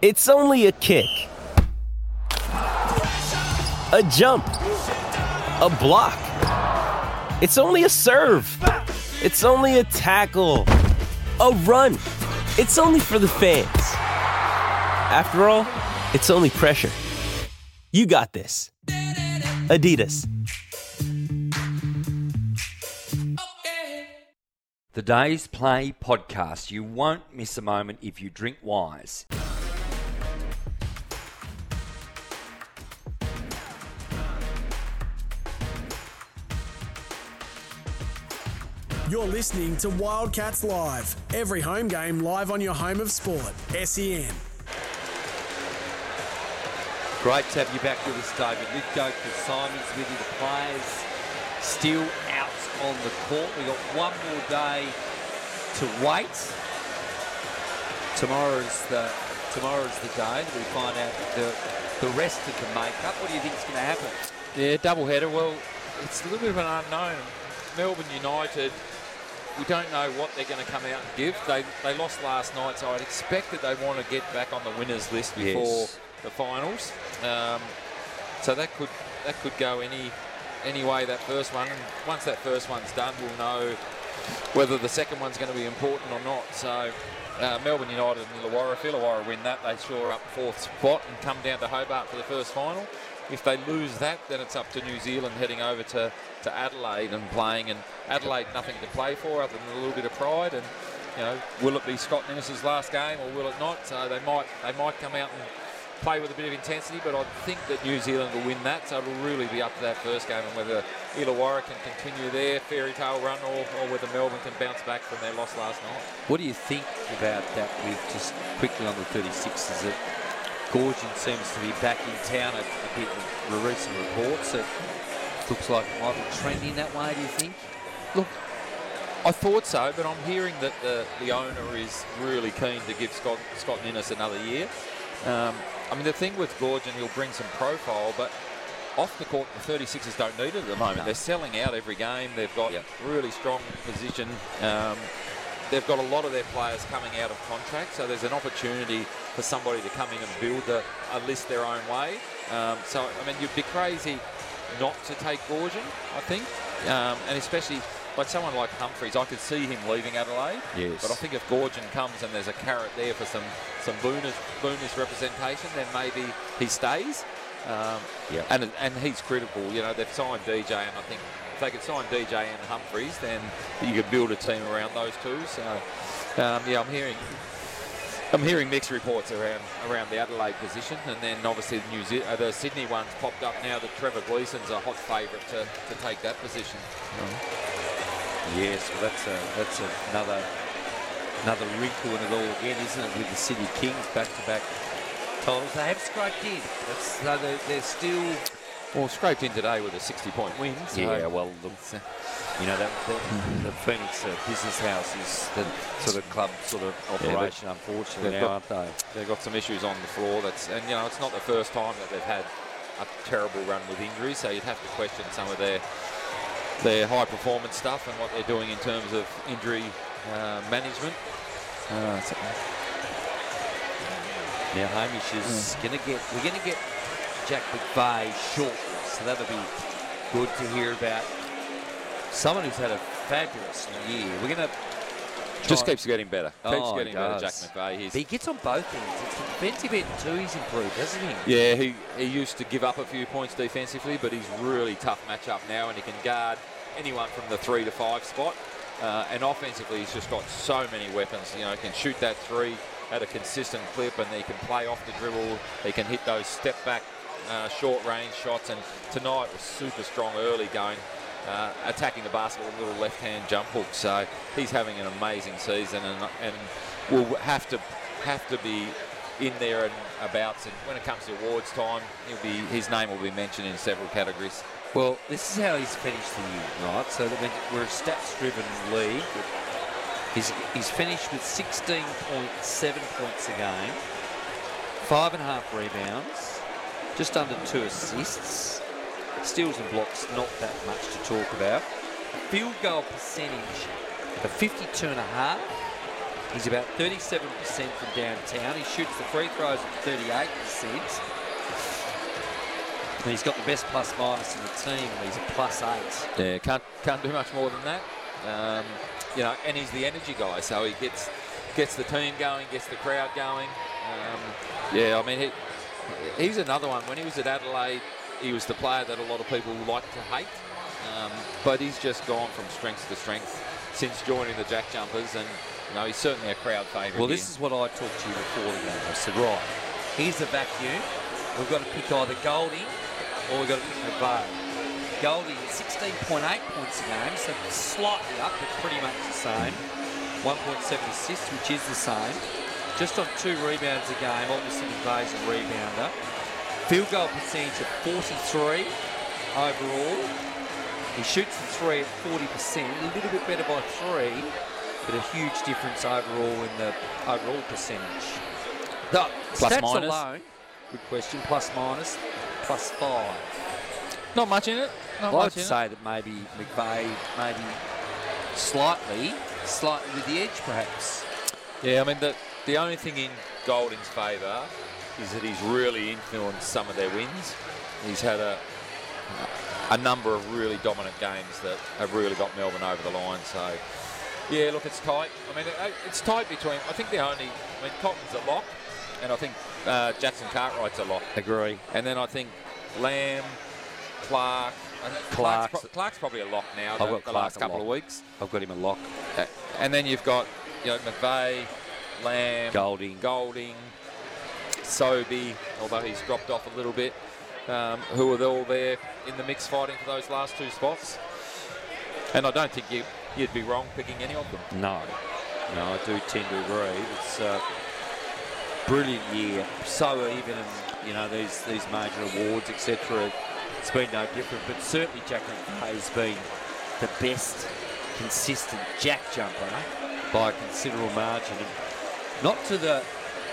It's only a kick, a jump, a block. It's only a serve. It's only a tackle, a run. It's only for the fans. After all, it's only pressure. You got this. Adidas. The Days Play podcast. You won't miss a moment if you drink wise. You're listening to Wildcats Live. Every home game live on your home of sport. E SEN. Great to have you back with us, David Lithgow, because Simon's with you. The players still out on the court. We've got one more day to wait. Tomorrow's the tomorrow's the day that we find out the the rest of the makeup. What do you think is going to happen? Yeah, double header. Well, it's a little bit of an unknown. Melbourne United, we don't know what they're going to come out and give. They they lost last night, so I'd expect that they want to get back on the winners list before Yes. the finals. Um, so that could that could go any any way that first one. And once that first one's done, we'll know whether the second one's going to be important or not. So. Uh, Melbourne United and Illawarra, if Illawarra win that, they shore up fourth spot and come down to Hobart for the first final. If they lose that, then it's up to New Zealand heading over to, to Adelaide and playing. And Adelaide, nothing to play for other than a little bit of pride. And you know, will it be Scott Ninnis's last game or will it not? So they might they might come out and play with a bit of intensity, but I think that New Zealand will win that. So it'll really be up to that first game and whether Illawarra can continue their fairy tale run or, or whether Melbourne can bounce back from their loss last night. What do you think about that? With just quickly on the 36ers, that Goorjian seems to be back in town a, a bit. of recent reports It looks like it might be trending that way. Do you think? Look, I thought so, but I'm hearing that the, the owner is really keen to give Scott, Scott Ninnis another year. Um, I mean, the thing with Goorjian, he'll bring some profile, but off the court, the 36ers don't need it at the moment. No. They're selling out every game. They've got Yep. really strong position. Um, they've got a lot of their players coming out of contract, so there's an opportunity for somebody to come in and build a, a list their own way. Um, so, I mean, you'd be crazy not to take Goorjian, I think, um, and especially like someone like Humphreys. I could see him leaving Adelaide, Yes. but I think if Goorjian comes and there's a carrot there for some some bonus bonus representation, then maybe he stays. Um, Yep. and and he's critical. You know, they've signed DJ, and I think if they could sign DJ and Humphreys, then you could build a team around those two. So, um, yeah, I'm hearing. I'm hearing mixed reports around around the Adelaide position, and then obviously the New uh, the Sydney one's popped up now that Trevor Gleeson's a hot favourite to, to take that position. Yes, well, that's a, that's another another wrinkle in it all again, isn't it? With the City Kings back-to-back titles, they have scraped in. That's so they're, they're still. Well, scraped in today with a 60 point win. So Yeah, well, the, you know that the, the Phoenix uh, Business House is the sort of club sort of Yeah, operation, unfortunately, they've now, got- aren't they? They've got some issues on the floor. That's and you know it's not the first time that they've had a terrible run with injuries. So you'd have to question some of their their high performance stuff and what they're doing in terms of injury uh, management. Uh, Now Hamish is going to get. We're going to get Jack McVeigh short, so that'll be good to hear about. Someone who's had a fabulous year. We're going to just keeps getting better. Keeps Oh, getting he better. Jack. He's, He gets on both ends. It's the defensive end too. He's improved, hasn't he? Yeah, he, he used to give up a few points defensively, but he's really tough matchup now, and he can guard anyone from the three to five spot. Uh, and offensively, he's just got so many weapons. You know, he can shoot that three at a consistent clip, and he can play off the dribble. He can hit those step back, uh, short range shots. And tonight was super strong early going. Uh, attacking the basket with a little left-hand jump hook, so he's having an amazing season, and, and will have to have to be in there and abouts. And when it comes to awards time, he'll be his name will be mentioned in several categories. Well, this is how he's finished the year, right? So that we're a stats-driven league. He's, he's finished with 16.7 points a game, five and a half rebounds, just under two assists, steals and blocks, not that much to talk about. Field goal percentage of 52 and a half, He's about 37% from downtown. He shoots the free throws at 38%. And he's got the best plus minus in the team. He's a plus eight. Yeah, can't can't do much more than that. Um, you know, and he's the energy guy, so he gets gets the team going, gets the crowd going. Um, yeah, I mean, he, he's another one. When he was at Adelaide, he was the player that a lot of people like to hate, um, but he's just gone from strength to strength since joining the Jack Jumpers, and you know, he's certainly a crowd favourite. Well, here. this is what I talked to you before the game. I said, right, here's the vacuum. We've got to pick either Goldie or we've got to pick McVeigh. Goldie, 16.8 points a game, so slightly up, but pretty much the same. 1.7 assists, which is the same. Just on two rebounds a game, obviously McVeigh's a rebounder. Field goal percentage of 43 overall. He shoots the three at 40%, a little bit better by three, but a huge difference overall in the overall percentage. The Plus stats minus? alone, good question, plus minus, plus five. not much in it. Not Well, I'd much in it. say that maybe McVeigh, maybe slightly, slightly with the edge perhaps. Yeah, I mean, the, the only thing in Goulding's favour is that he's really influenced some of their wins. He's had a a number of really dominant games that have really got Melbourne over the line. So, yeah, look, it's tight. I mean, it, it's tight between. I think the only. I mean, Cotton's a lock, and I think uh, Jackson Cartwright's a lock. Agree. And then I think Lamb, Clark. Clark's- Clark's, pro- Clark's probably a lock now. I've The, got the Clark last a couple lock. of weeks. I've got him a lock. And then you've got you know McVeigh, Lamb, Goulding. Goulding, Sobey, although he's dropped off a little bit, um, who are all there in the mix fighting for those last two spots. And I don't think you, you'd be wrong picking any of them. No, no, I do tend to agree. It's a brilliant year, so even in you know these these major awards, etc. It's been no different, but certainly Jack McVeigh has been the best consistent jack jumper by a considerable margin, not to the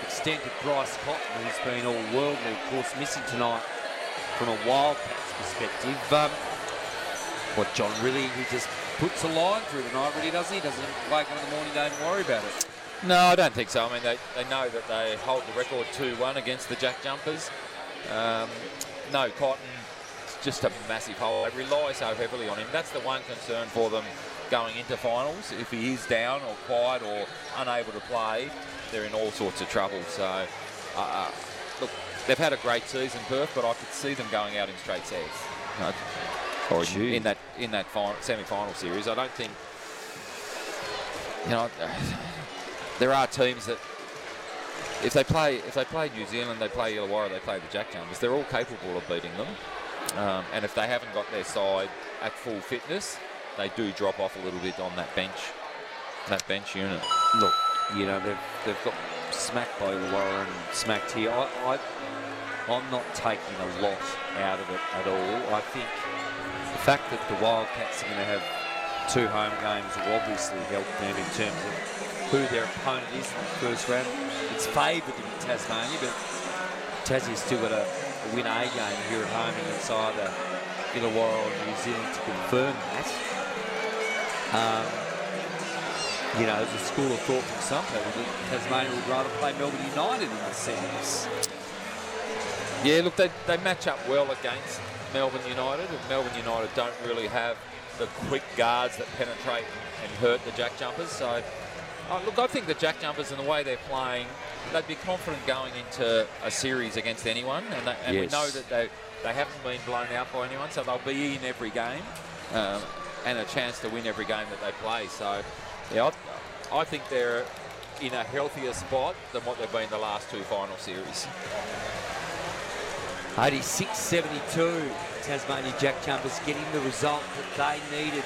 extent of Bryce Cotton, who's been all worldly, of course, missing tonight from a Wildcats perspective. Um, what John really he just puts a line through tonight, really doesn't he? Doesn't wake up in the morning, don't worry about it. No, I don't think so. I mean, they, they know that they hold the record 2-1 against the Jack Jumpers. Um, no, Cotton, it's just a massive hole. They rely so heavily on him. That's the one concern for them going into finals. If he is down or quiet or unable to play, they're in all sorts of trouble. So, uh, look, they've had a great season, Perth, but I could see them going out in straight sets. Uh, or in, in that in that final, semi-final series, I don't think. You know, there are teams that if they play if they play New Zealand, they play Illawarra, they play the Jack Jumpers. They're all capable of beating them. Um, and if they haven't got their side at full fitness, they do drop off a little bit on that bench, that bench unit. Look, you know they've they've got smacked by and smacked here. I, I I'm not taking a lot out of it at all. I think the fact that the Wildcats are going to have two home games will obviously help them in terms of who their opponent is in the first round. It's favoured in Tasmania, but Tassie's still got a, a win A game here at home against either Illawarra or New Zealand to confirm that. Um, you know, there's a school of thought from some people that Tasmania would rather play Melbourne United in the semis. Yeah, look, they, they match up well against Melbourne United, and Melbourne United don't really have the quick guards that penetrate and hurt the Jack Jumpers. So, uh, look, I think the Jack Jumpers and the way they're playing, they'd be confident going into a series against anyone, and, they, and we know that they they haven't been blown out by anyone, so they'll be in every game um, and a chance to win every game that they play. So, yeah, I, I think they're in a healthier spot than what they've been the last two final series. 86-72, Tasmania Jack Jumpers getting the result that they needed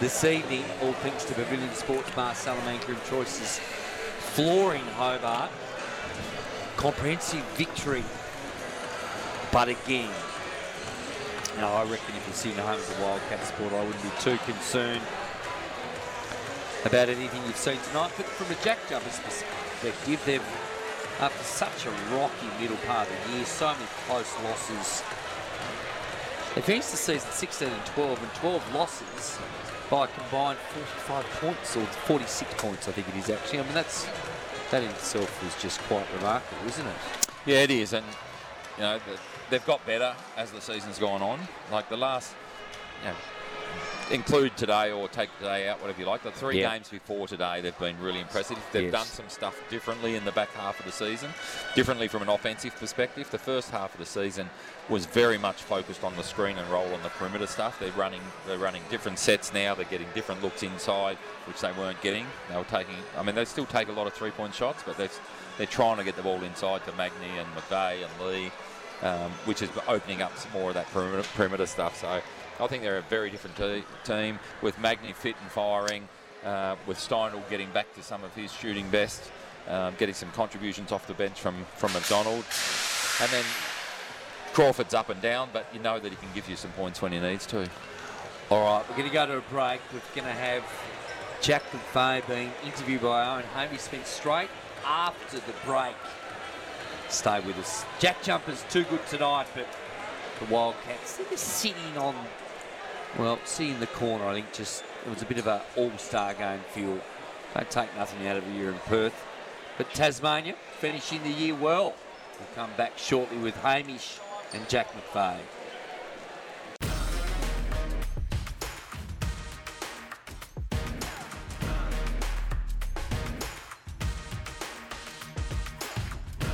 this evening, all thanks to Pavilion Sports Bar, Salamanca and Choices, flooring Hobart. Comprehensive victory, but again, know, I reckon if you're sitting home as a Wildcat sport, I wouldn't be too concerned about anything you've seen tonight. But from a Jack Jumpers perspective, they've after such a rocky middle part of the year, so many close losses. They finished the season 16 and 12 and 12 losses by combined 45 points or 46 points, I think it is actually. I mean, that's that in itself is just quite remarkable, isn't it? Yeah, it is, and you know they've got better as the season's gone on. Like the last, you know, include today or take today out, whatever you like. The three Yeah. games before today, they've been really impressive. They've Yes. done some stuff differently in the back half of the season, differently from an offensive perspective. The first half of the season was very much focused on the screen and roll on the perimeter stuff. They're running, they're running different sets now. They're getting different looks inside, which they weren't getting. They were taking. I mean, they still take a lot of three-point shots, but they're they're trying to get the ball inside to Magnay and McVeigh and Lee. Um, which is opening up some more of that perimeter, perimeter stuff. So I think they're a very different te- team with Magnay fit and firing, uh, with Steindl getting back to some of his shooting best, um, getting some contributions off the bench from, from McDonald. And then Crawford's up and down, but you know that he can give you some points when he needs to. All right, we're going to go to a break. We're going to have Jack McVeigh being interviewed by own Hamish Spence straight after the break. Stay with us. Jack Jumper's too good tonight, but the Wildcats, they're just sitting on, well, seeing the corner, I think just, it was a bit of an all-star game feel. Don't take nothing out of a year in Perth. But Tasmania finishing the year well. We'll come back shortly with Hamish and Jack McVeigh.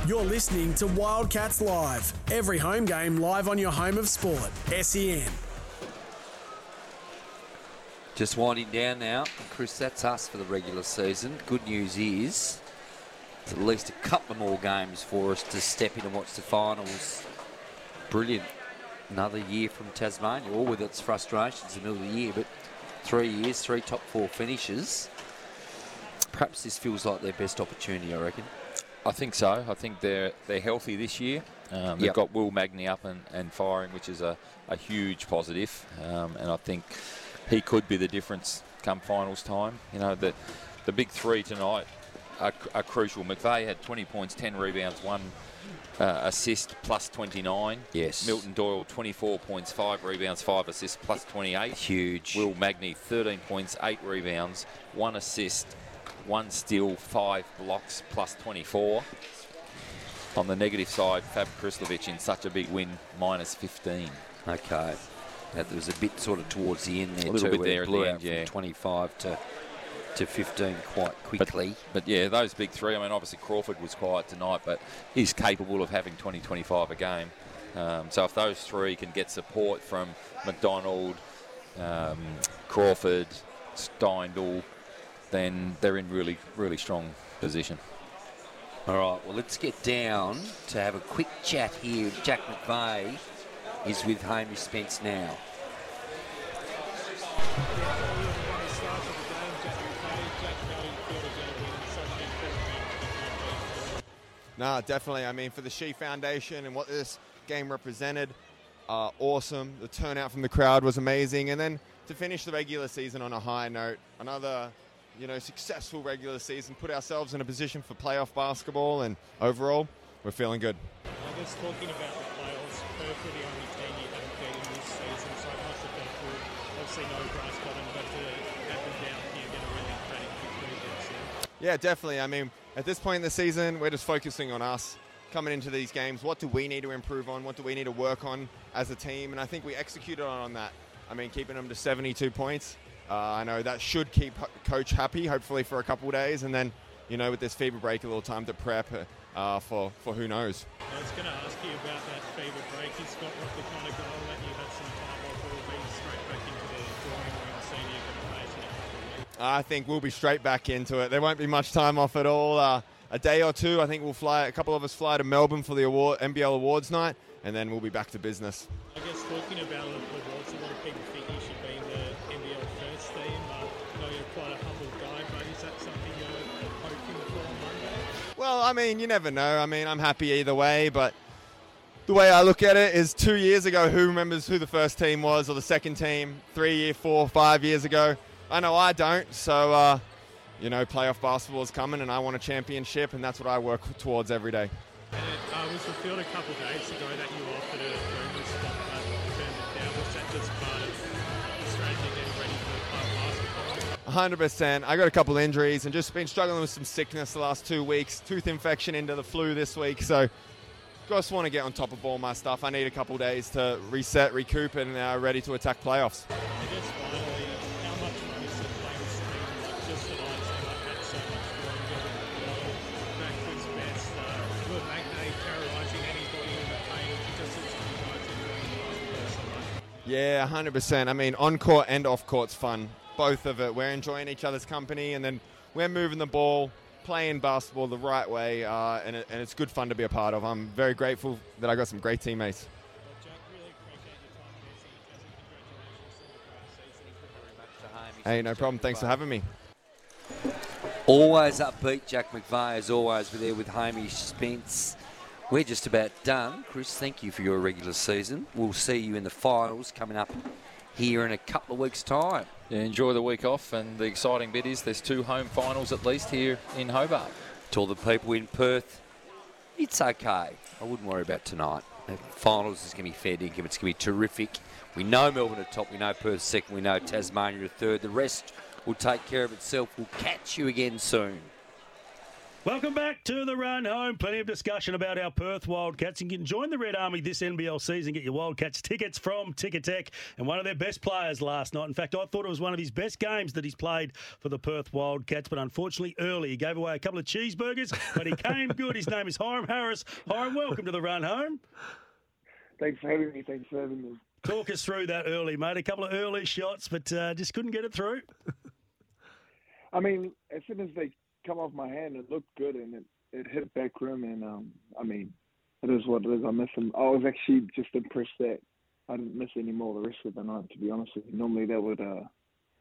You're listening to Wildcats Live. Every home game live on your home of sport. SEN. Just winding down now. Chris, that's us for the regular season. Good news is at least a couple more games for us to step in and watch the finals. Brilliant. Another year from Tasmania, all with its frustrations in the middle of the year, but three years, three top four finishes. Perhaps this feels like their best opportunity, I reckon. I think so. I think they're they're healthy this year. Um, they've Yep. got Will Magnay up and, and firing, which is a, a huge positive. Um, and I think he could be the difference come finals time. You know, the the big three tonight are, are crucial. McVeigh had 20 points, 10 rebounds, one uh, assist, plus 29. Yes. Milton Doyle 24 points, five rebounds, five assists, plus 28. Huge. Will Magnay 13 points, eight rebounds, one assist, one steal, five blocks, plus 24. On the negative side, Fab Krslovic in such a big win, minus 15. Okay. There was a bit sort of towards the end there A little too, bit there at blew the out end, yeah. from 25 to to 15 quite quickly. But yeah, those big three. I mean, obviously Crawford was quiet tonight, but he's capable of having 20, 25 a game. Um, so if those three can get support from McDonald, um, Crawford, Steindl, then they're in really, really strong position. All right, well, let's get down to have a quick chat here. With Jack McVeigh is with Hamish Spence now. No, definitely. I mean, for the She Foundation and what this game represented, uh, awesome. The turnout from the crowd was amazing. And then to finish the regular season on a high note, another, you know, successful regular season, put ourselves in a position for playoff basketball, and overall, we're feeling good. I guess talking about the playoffs, The only team you haven't beaten this season, so. Obviously, no grass bottom, but to have them down here, get a really victory against them. Yeah, definitely. I mean, at this point in the season, we're just focusing on us coming into these games. What do we need to improve on? What do we need to work on as a team? And I think we executed on that. I mean, keeping them to 72 points. Uh, I know that should keep coach happy, hopefully for a couple days, and then, you know, with this FIBA break, a little time to prep uh, for for who knows. I was going to ask you about that FIBA break. Is Scott Rock the kind of goal that you had some time off, or will be straight back into the drawing room, seeing you going to face in a couple of weeks? I think we'll be straight back into it. There won't be much time off at all. Uh, a day or two, I think we'll fly. A couple of us fly to Melbourne for the award, NBL Awards night, and then we'll be back to business. I guess talking about the I mean, you never know. I mean, I'm happy either way, but the way I look at it is two years ago, who remembers who the first team was or the second team? Three, year, four, five years ago. I know I don't. So, uh, you know, playoff basketball is coming, and I want a championship, and that's what I work towards every day. And uh, was a couple days ago that you offered a 100%. I got a couple injuries and just been struggling with some sickness the last two weeks. Tooth infection into the flu this week. So just want to get on top of all my stuff. I need a couple days to reset, recoup, and uh, ready to attack playoffs. I guess finally, how much fun is it playing this team? Like just tonight, seemed like had so much fun getting back to its best. Uh, Will Magnay terrorising anybody in the paint. Just as you guys are doing last night. Yeah, 100%. I mean, on court and off court's fun. Both of it. We're enjoying each other's company, and then we're moving the ball, playing basketball the right way, uh, and, it, and it's good fun to be a part of. I'm very grateful that I got some great teammates. Hey, no problem. Thanks for having me. Always upbeat, Jack McVeigh, as always. There with Hamish Spence. We're just about done. Chris, thank you for your regular season. We'll see you in the finals coming up here in a couple of weeks' time. Yeah, enjoy the week off, and the exciting bit is there's two home finals at least here in Hobart. To all the people in Perth, it's okay. I wouldn't worry about tonight. The finals is going to be fair dinkum. It's going to be terrific. We know Melbourne are top. We know Perth second. We know Tasmania are third. The rest will take care of itself. We'll catch you again soon. Welcome back to the run home. Plenty of discussion about our Perth Wildcats. And you can join the Red Army this NBL season. Get your Wildcats tickets from Ticketek. And one of their best players last night. In fact, I thought it was one of his best games that he's played for the Perth Wildcats. But unfortunately, early he gave away a couple of cheeseburgers. But he came good. His name is Hyrum Harris. Hyrum, welcome to the run home. Thanks for having me. Thanks for having me. Talk us through that early, mate. A couple of early shots, but uh, just couldn't get it through. I mean, as soon as they come off my hand, it looked good and it, it hit back rim. And um, I mean, it is what it is. I miss them. I was actually just impressed that I didn't miss any more the rest of the night. To be honest with you, normally that would uh,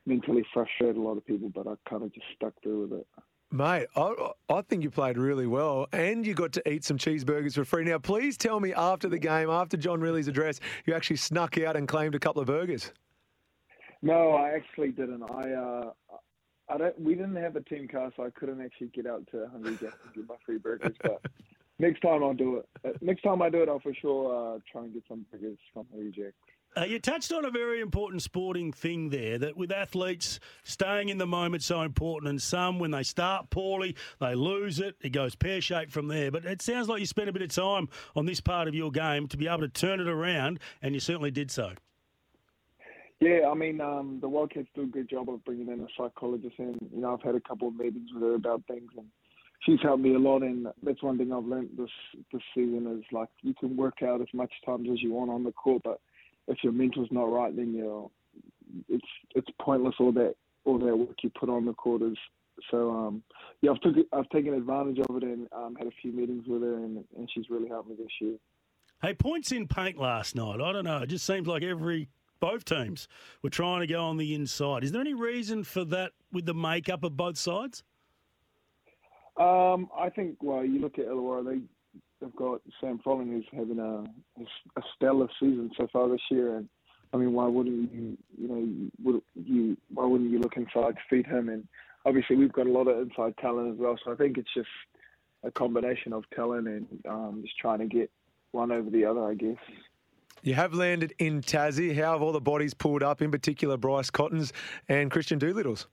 mentally frustrate a lot of people, but I kind of just stuck through with it. Mate, I, I think you played really well and you got to eat some cheeseburgers for free. Now, please tell me after the game, after John Rillie's address, you actually snuck out and claimed a couple of burgers. No, I actually didn't. I uh, I don't. We didn't have a team car, so I couldn't actually get out to Hungry Jack and get my free burgers. But next time I'll do it. Uh, next time I do it, I'll for sure uh, try and get some burgers from Hungry Jack. Uh, you touched on a very important sporting thing there that with athletes staying in the moment so important and some when they start poorly they lose it it goes pear-shaped from there but it sounds like you spent a bit of time on this part of your game to be able to turn it around and you certainly did so Yeah, I mean, um, the Wildcats do a good job of bringing in a psychologist, and you know, I've had a couple of meetings with her about things, and she's helped me a lot. And that's one thing I've learned this this season is like you can work out as much times as you want on the court, but if your mental's not right, then you're it's it's pointless all that all that work you put on the court is. So um, yeah, I've took I've taken advantage of it and um, had a few meetings with her, and and she's really helped me this year. hey points in paint last night i don't know it just seems like every both teams were trying to go on the inside is there any reason for that with the makeup of both sides Um, I think well, you look at Illawarra, they they've got Sam Froling who's having a a stellar season so far this year, and I mean, why wouldn't you you know would you why wouldn't you look inside to feed him? And obviously we've got a lot of inside talent as well, so I think it's just a combination of talent and um, just trying to get one over the other, I guess. You have landed in Tassie. How have all the bodies pulled up, in particular Bryce Cottons and Christian Doolittle's?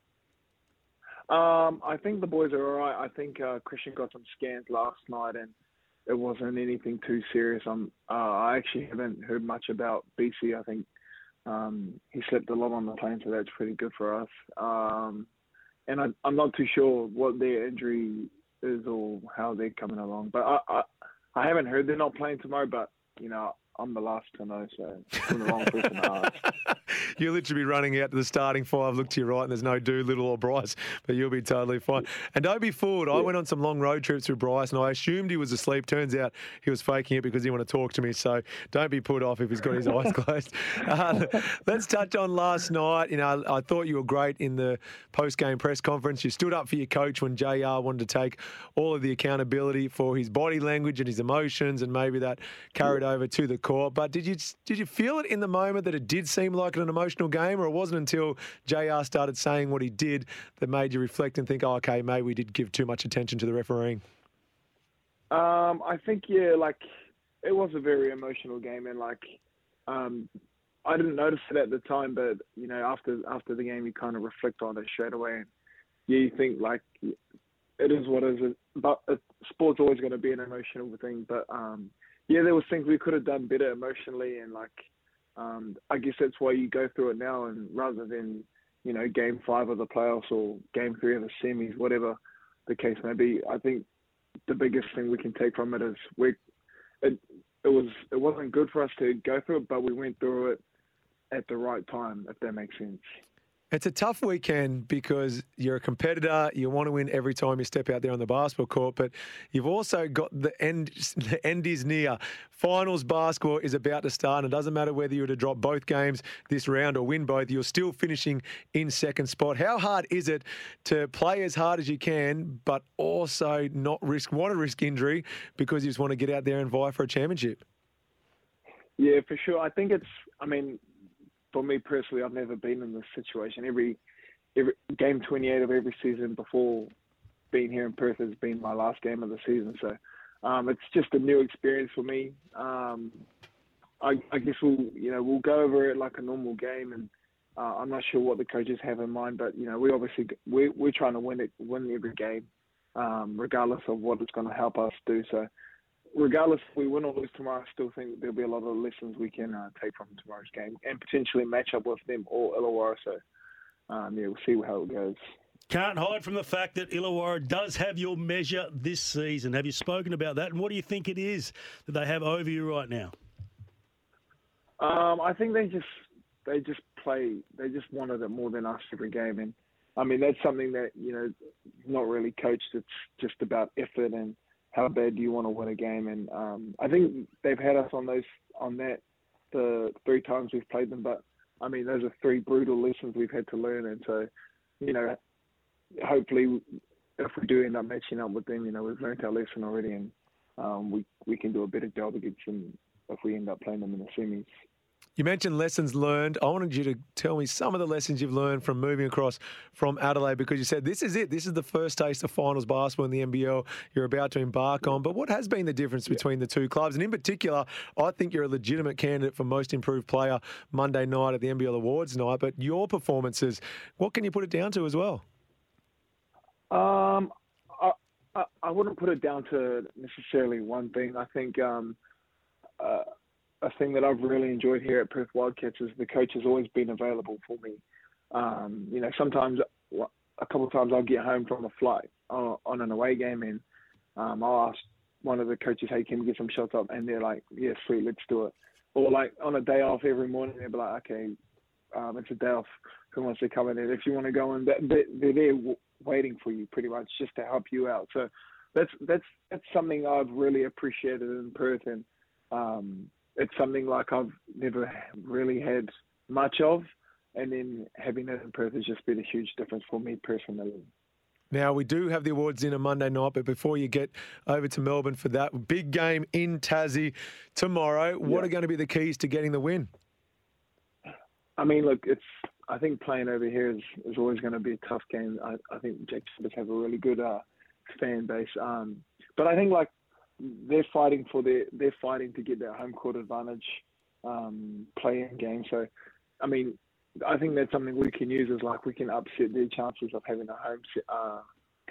Um, I think the boys are all right. I think uh, Christian got some scans last night, and it wasn't anything too serious. Uh, I actually haven't heard much about BC. I think um, he slept a lot on the plane, so that's pretty good for us. Um, and I, I'm not too sure what their injury is or how they're coming along. But I, I, I haven't heard they're not playing tomorrow. But you know, I'm the last to know, so I'm the wrong person to ask. You'll literally be running out to the starting five. Look to your right, and there's no Doolittle or Bryce, but you'll be totally fine. And don't be fooled. I went on some long road trips with Bryce, and I assumed he was asleep. Turns out he was faking it because he wanted to talk to me. So don't be put off if he's got his eyes closed. Uh, let's touch on last night. You know, I thought you were great in the post-game press conference. You stood up for your coach when Jr. wanted to take all of the accountability for his body language and his emotions, and maybe that carried over to the court. But did you did you feel it in the moment that it did seem like an emotional game, or it wasn't until Jr. started saying what he did that made you reflect and think, oh, okay, maybe we did give too much attention to the refereeing? Um, I think yeah, like it was a very emotional game, and like um, I didn't notice it at the time, but you know, after after the game, you kind of reflect on it straight away, and yeah, you think like it is what it is. But sport's always going to be an emotional thing. But um, yeah, there was things we could have done better emotionally, and like um, I guess that's why you go through it now, and rather than you know game five of the playoffs or game three of the semis, whatever the case may be, I think the biggest thing we can take from it is we it it was it wasn't good for us to go through it, but we went through it at the right time, if that makes sense. It's a tough weekend because you're a competitor. You want to win every time you step out there on the basketball court, but you've also got the end. The end is near. Finals basketball is about to start, and it doesn't matter whether you were to drop both games this round or win both. You're still finishing in second spot. How hard is it to play as hard as you can, but also not risk want to risk injury because you just want to get out there and vie for a championship? Yeah, for sure. I think it's. I mean, for me personally, I've never been in this situation. Every every game 28 of every season before being here in Perth has been my last game of the season. So um, it's just a new experience for me. Um, I, I, guess we'll you know we'll go over it like a normal game, and uh, I'm not sure what the coaches have in mind, but you know we obviously we're, we're trying to win it, win every game, um, regardless of what it's going to help us do. So regardless if we win or lose tomorrow, I still think there'll be a lot of lessons we can uh, take from tomorrow's game and potentially match up with them or Illawarra. So, um, yeah, we'll see how it goes. Can't hide from the fact that Illawarra does have your measure this season. Have you spoken about that? And what do you think it is that they have over you right now? Um, I think they just they just play they just wanted it more than us every game, and I mean that's something that you know not really coached. It's just about effort and how bad do you want to win a game? And um, I think they've had us on those on that the three times we've played them. But I mean, those are three brutal lessons we've had to learn. And so, you know, hopefully, if we do end up matching up with them, you know, we've learned our lesson already, and um, we we can do a better job against them if we end up playing them in the semis. You mentioned lessons learned. I wanted you to tell me some of the lessons you've learned from moving across from Adelaide because you said this is it. This is the first taste of finals basketball in the NBL you're about to embark on. But what has been the difference between the two clubs? And in particular, I think you're a legitimate candidate for most improved player Monday night at the NBL Awards night. But your performances, what can you put it down to as well? Um, I, I, I wouldn't put it down to necessarily one thing. I think. Um, uh, a thing that I've really enjoyed here at Perth Wildcats is the coach has always been available for me. Um, you know, sometimes a couple of times I'll get home from a flight on, on an away game and um, I'll ask one of the coaches, "Hey, can we get some shots up?" And they're like, "Yeah, sweet, let's do it." Or like on a day off every morning, they'll be like, "Okay, um, it's a day off. Who wants to come in? And if you want to go in, they're, they're there waiting for you, pretty much, just to help you out." So that's that's that's something I've really appreciated in Perth, and um, it's something like I've never really had much of, and then having it in Perth has just been a huge difference for me personally. Now, we do have the awards in on Monday night, but before you get over to Melbourne for that big game in Tassie tomorrow, what yeah. are going to be the keys to getting the win? I mean, look, it's. I think playing over here is, is always going to be a tough game. I, I think Jake have a really good uh, fan base, um, but I think like they're fighting for their they're fighting to get their home court advantage um, playing game. So, I mean, I think that's something we can use as like we can upset their chances of having a home uh,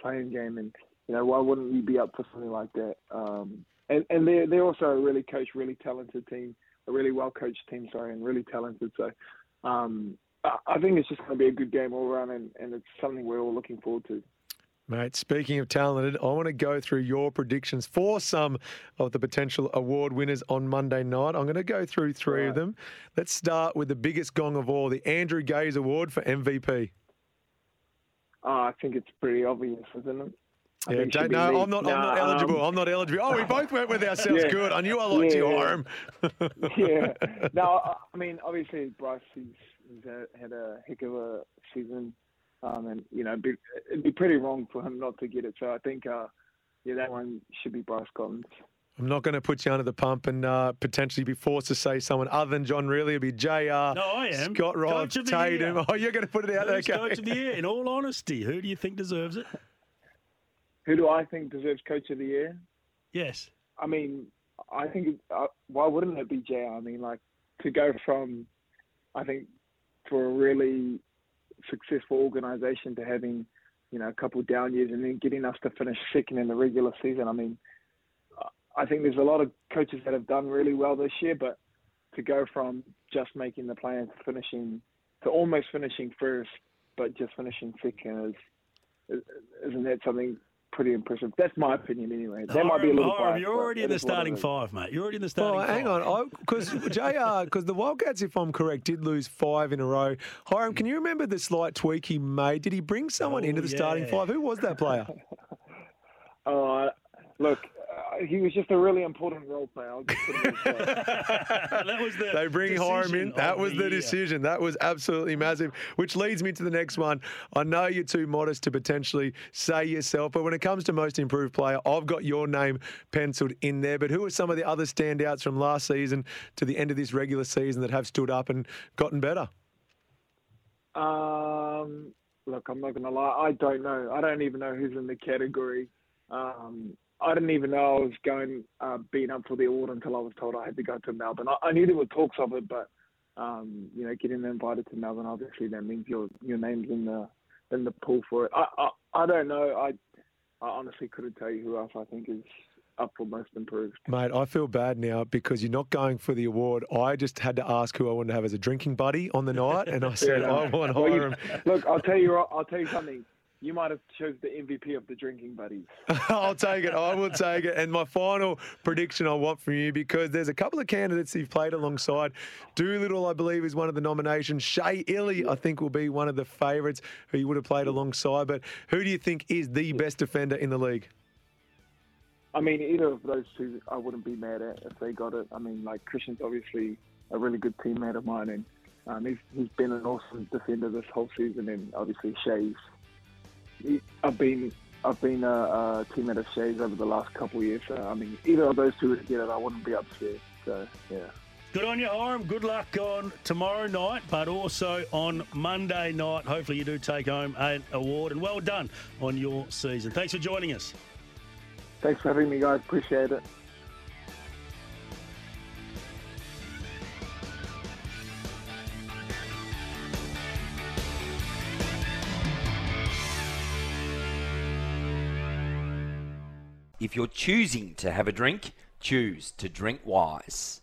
playing game, and you know why wouldn't we be up for something like that? Um, and and they're they're also a really coached, really talented team, a really well coached team, sorry, and really talented. So. Um, I think it's just going to be a good game all around, and, and it's something we're all looking forward to. Mate, speaking of talented, I want to go through your predictions for some of the potential award winners on Monday night. I'm going to go through three right. of them. Let's start with the biggest gong of all, the Andrew Gaze Award for MVP. Oh, I think it's pretty obvious, isn't it? I yeah, don't, no, I'm not. Nah, I'm not eligible. Um, I'm not eligible. Oh, we both went with ourselves. Yeah, Good. I knew I liked yeah, you, Hyrum. yeah. No, I mean, obviously Bryce he's, he's had a heck of a season. Um, and you know, it'd be, it'd be pretty wrong for him not to get it. So I think, uh, yeah, that one should be Bryce Collins. I'm not going to put you under the pump and uh, potentially be forced to say someone other than John Rillie. It'd be JR. No, I am. Scott Ross, Tatum. Oh, you're going to put it out there. Okay. Coach of the year. In all honesty, who do you think deserves it? Who do I think deserves Coach of the Year? Yes. I mean, I think uh, why wouldn't it be JR? I mean, like to go from I think for a really successful organisation to having, you know, a couple down years and then getting us to finish second in the regular season. I mean, I think there's a lot of coaches that have done really well this year, but to go from just making the play to finishing to almost finishing first, but just finishing second is isn't that something pretty impressive? That's my opinion anyway. That might be a little Hyrum, biased, you're already in the is what it starting five, mate. You're already in the starting Oh, five. hang on, because Jr. Because the Wildcats, if I'm correct, did lose five in a row. Hyrum, can you remember the slight tweak he made? Did he bring someone Oh, into the starting five? Who was that player? Uh, look, he was just a really important role player. I'll just put it that was the They bring Hyrum in. decision That was the year. decision. That was absolutely massive. Which leads me to the next one. I know you're too modest to potentially say yourself, but when it comes to most improved player, I've got your name penciled in there. But who are some of the other standouts from last season to the end of this regular season that have stood up and gotten better? Um, look, I'm not gonna lie. I don't know. I don't even know who's in the category. Um, I didn't even know I was going uh, being up for the award until I was told I had to go to Melbourne. I, I knew there were talks of it, but um, you know, getting invited to Melbourne obviously that means your your name's in the in the pool for it. I I, I don't know. I I honestly couldn't tell you who else I think is up for most improved. Mate, I feel bad now because you're not going for the award. I just had to ask who I wanted to have as a drinking buddy on the night, and I said, Yeah. I want Well, you- look, I'll tell you. I'll tell you something. You might have chose the MVP of the drinking buddies. I'll take it. I will take it. And my final prediction I want from you because there's a couple of candidates you've played alongside. Doolittle, I believe, is one of the nominations. Shea Ili, I think, will be one of the favourites who you would have played alongside. But who do you think is the best defender in the league? I mean, either of those two, I wouldn't be mad at if they got it. I mean, like Christian's obviously a really good teammate of mine, and um, he's he's been an awesome defender this whole season, and obviously Shea's. I've been I've been a, a teammate of Shea's over the last couple of years. So I mean, either of those two would get it. I wouldn't be upset. So yeah. Good on you, Hyrum. Good luck on tomorrow night, but also on Monday night. Hopefully, you do take home an award, and well done on your season. Thanks for joining us. Thanks for having me, guys. Appreciate it. If you're choosing to have a drink, choose to drink wise.